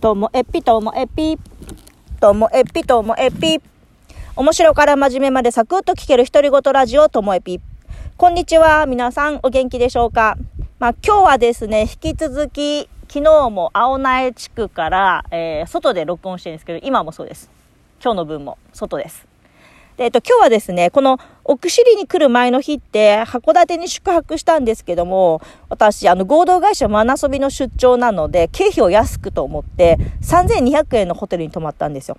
ともえぴともえぴ。ともえぴともえぴ。面白から真面目までサクッと聞ける独り言ラジオともえぴ。こんにちは。皆さんお元気でしょうか？まあ今日はですね、引き続き昨日も青苗地区から、えー、外で録音してるんですけど、今もそうです。今日の分も外です。で、えっと、今日はですね、この奥尻に来る前の日って、函館に宿泊したんですけども、私、あの、合同会社真遊びの出張なので、経費を安くと思って、3200円のホテルに泊まったんですよ。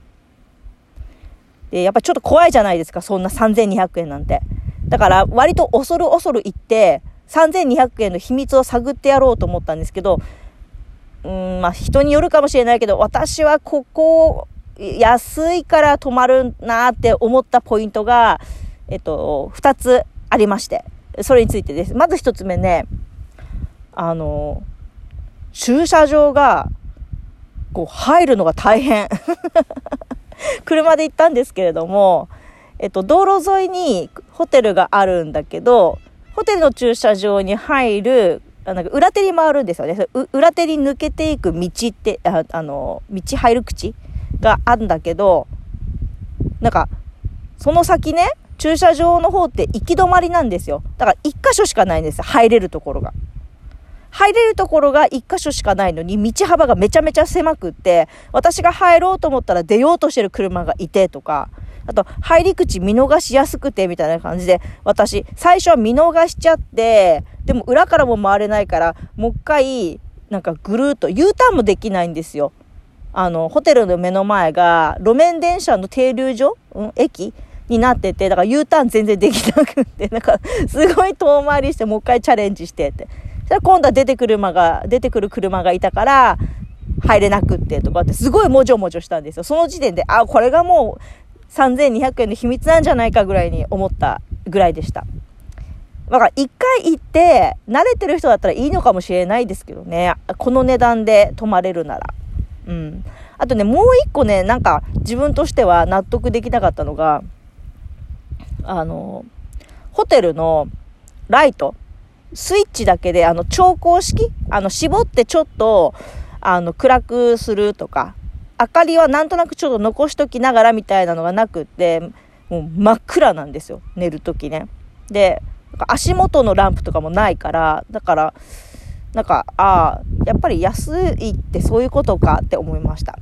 で、やっぱちょっと怖いじゃないですか、そんな3200円なんて。だから、割と恐る恐る行って、3200円の秘密を探ってやろうと思ったんですけど、うん、まあ人によるかもしれないけど、私はここ安いから泊まるなって思ったポイントが、えっと、二つありまして、それについてです。まず一つ目ね、あの、駐車場が、こう、入るのが大変。車で行ったんですけれども、えっと、道路沿いにホテルがあるんだけど、ホテルの駐車場に入る、なんか裏手に回るんですよね。裏手に抜けていく道って、ああの、道入る口があんだけど、なんか、その先ね、駐車場の方って行き止まりなんですよ。だから一箇所しかないんですよ。入れるところが。入れるところが一箇所しかないのに、道幅がめちゃめちゃ狭くって、私が入ろうと思ったら出ようとしてる車がいてとか、あと、入り口見逃しやすくて、みたいな感じで、私、最初は見逃しちゃって、でも裏からも回れないから、もう一回、なんかぐるーっと U ターンもできないんですよ。あの、ホテルの目の前が、路面電車の停留所、うん、駅？になってて、だから U ターン全然できなくって、なんか、すごい遠回りしてもう一回チャレンジしてって。そしたら今度は出てくる車が、出てくる車がいたから、入れなくってとかってすごいもじょもじょしたんですよ。その時点で、あ、これがもう3200円の秘密なんじゃないかぐらいに思ったぐらいでした。だから一回行って慣れてる人だったらいいのかもしれないですけどね。この値段で泊まれるなら。うん。あとね、もう一個ね、なんか自分としては納得できなかったのが、あの、ホテルのライト、スイッチだけで、あの、調光式？あの、絞ってちょっと、あの、暗くするとか、明かりはなんとなくちょっと残しときながらみたいなのがなくって、もう真っ暗なんですよ。寝るときね。で、足元のランプとかもないから、だから、なんか、ああ、やっぱり安いってそういうことかって思いました。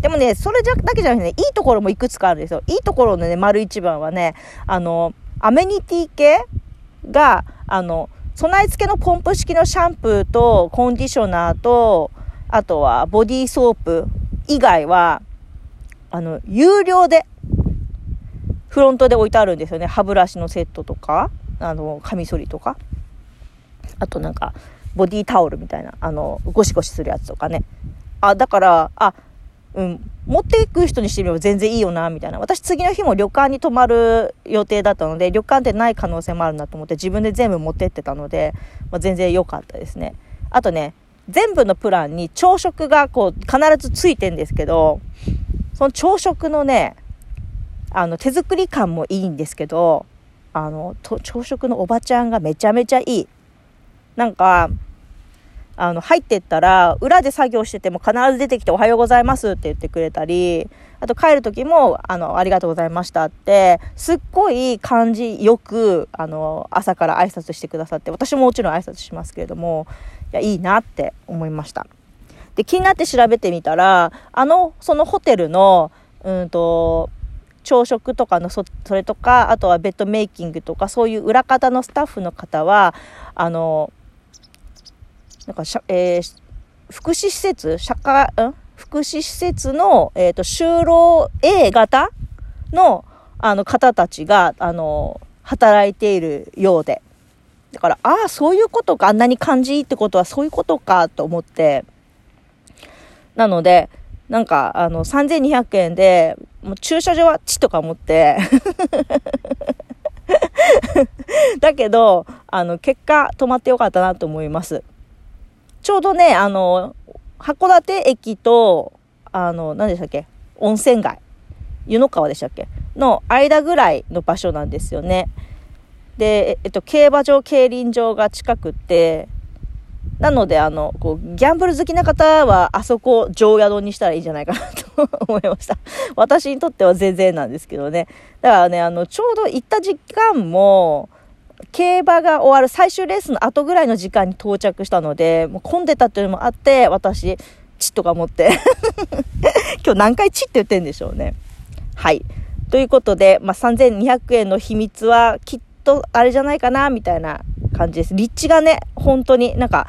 でもね、それだけじゃなくてね、いいところもいくつかあるんですよ。いいところのね、丸一番はね、あの、アメニティ系が、あの、備え付けのポンプ式のシャンプーとコンディショナーと、あとはボディーソープ以外は、あの、有料で、フロントで置いてあるんですよね。歯ブラシのセットとか、あの、カミソリとか。あとなんか、ボディタオルみたいな、あの、ゴシゴシするやつとかね。あ、だから、あ、うん、持っていく人にしてみれば全然いいよな、みたいな。私次の日も旅館に泊まる予定だったので、旅館ってない可能性もあるなと思って自分で全部持ってってたので、まあ、全然良かったですね。あとね、全部のプランに朝食がこう必ずついてんですけど、その朝食のね、あの手作り感もいいんですけど、あの、朝食のおばちゃんがめちゃめちゃいい。なんか、あの、入ってったら、裏で作業してても必ず出てきておはようございますって言ってくれたり、あと帰る時も、あの、ありがとうございましたって、すっごい感じよく、あの、朝から挨拶してくださって、私ももちろん挨拶しますけれども、いや、いいなって思いました。で、気になって調べてみたら、あの、そのホテルの、うんと、朝食とかのそそれとかあとはベッドメイキングとかそういう裏方のスタッフの方はあのなんかしゃ、えー、福祉施設、社会、ん？福祉施設の、えっ、ー、と、就労 A 型の、あの、方たちが、あの、働いているようで。だから、ああ、そういうことか、あんなに感じいいってことはそういうことか、と思って。なので、なんか、あの、3200円で、もう駐車場は地とか思って、だけど、あの、結果、止まってよかったなと思います。ちょうどね、あの、函館駅と、あの、何でしたっけ？温泉街。湯の川でしたっけ？の間ぐらいの場所なんですよね。で、えっと、競馬場、競輪場が近くって、なので、あの、こう、ギャンブル好きな方は、あそこ、常宿にしたらいいんじゃないかなと 思いました。私にとっては全然なんですけどね。だからね、あの、ちょうど行った時間も、競馬が終わる最終レースの後ぐらいの時間に到着したので、もう混んでたっていうのもあって、私、チッとか持って 今日何回チッって言ってんでしょうね。はい。ということで、まあ、3200円の秘密はきっとあれじゃないかな、みたいな感じです。立地がね、本当になんか、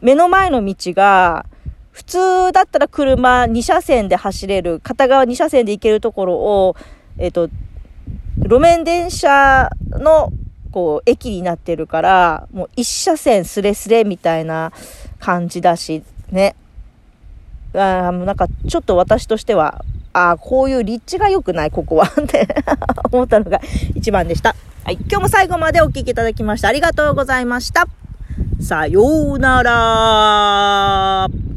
目の前の道が、普通だったら車2車線で走れる、片側2車線で行けるところを、えっ、ー、と、路面電車の、こう、駅になってるから、もう1車線スレスレみたいな感じだし、ね。あなんか、ちょっと私としては、ああ、こういう立地が良くない、ここは って思ったのが一番でした。はい。今日も最後までお聴きいただきましてありがとうございました。さようなら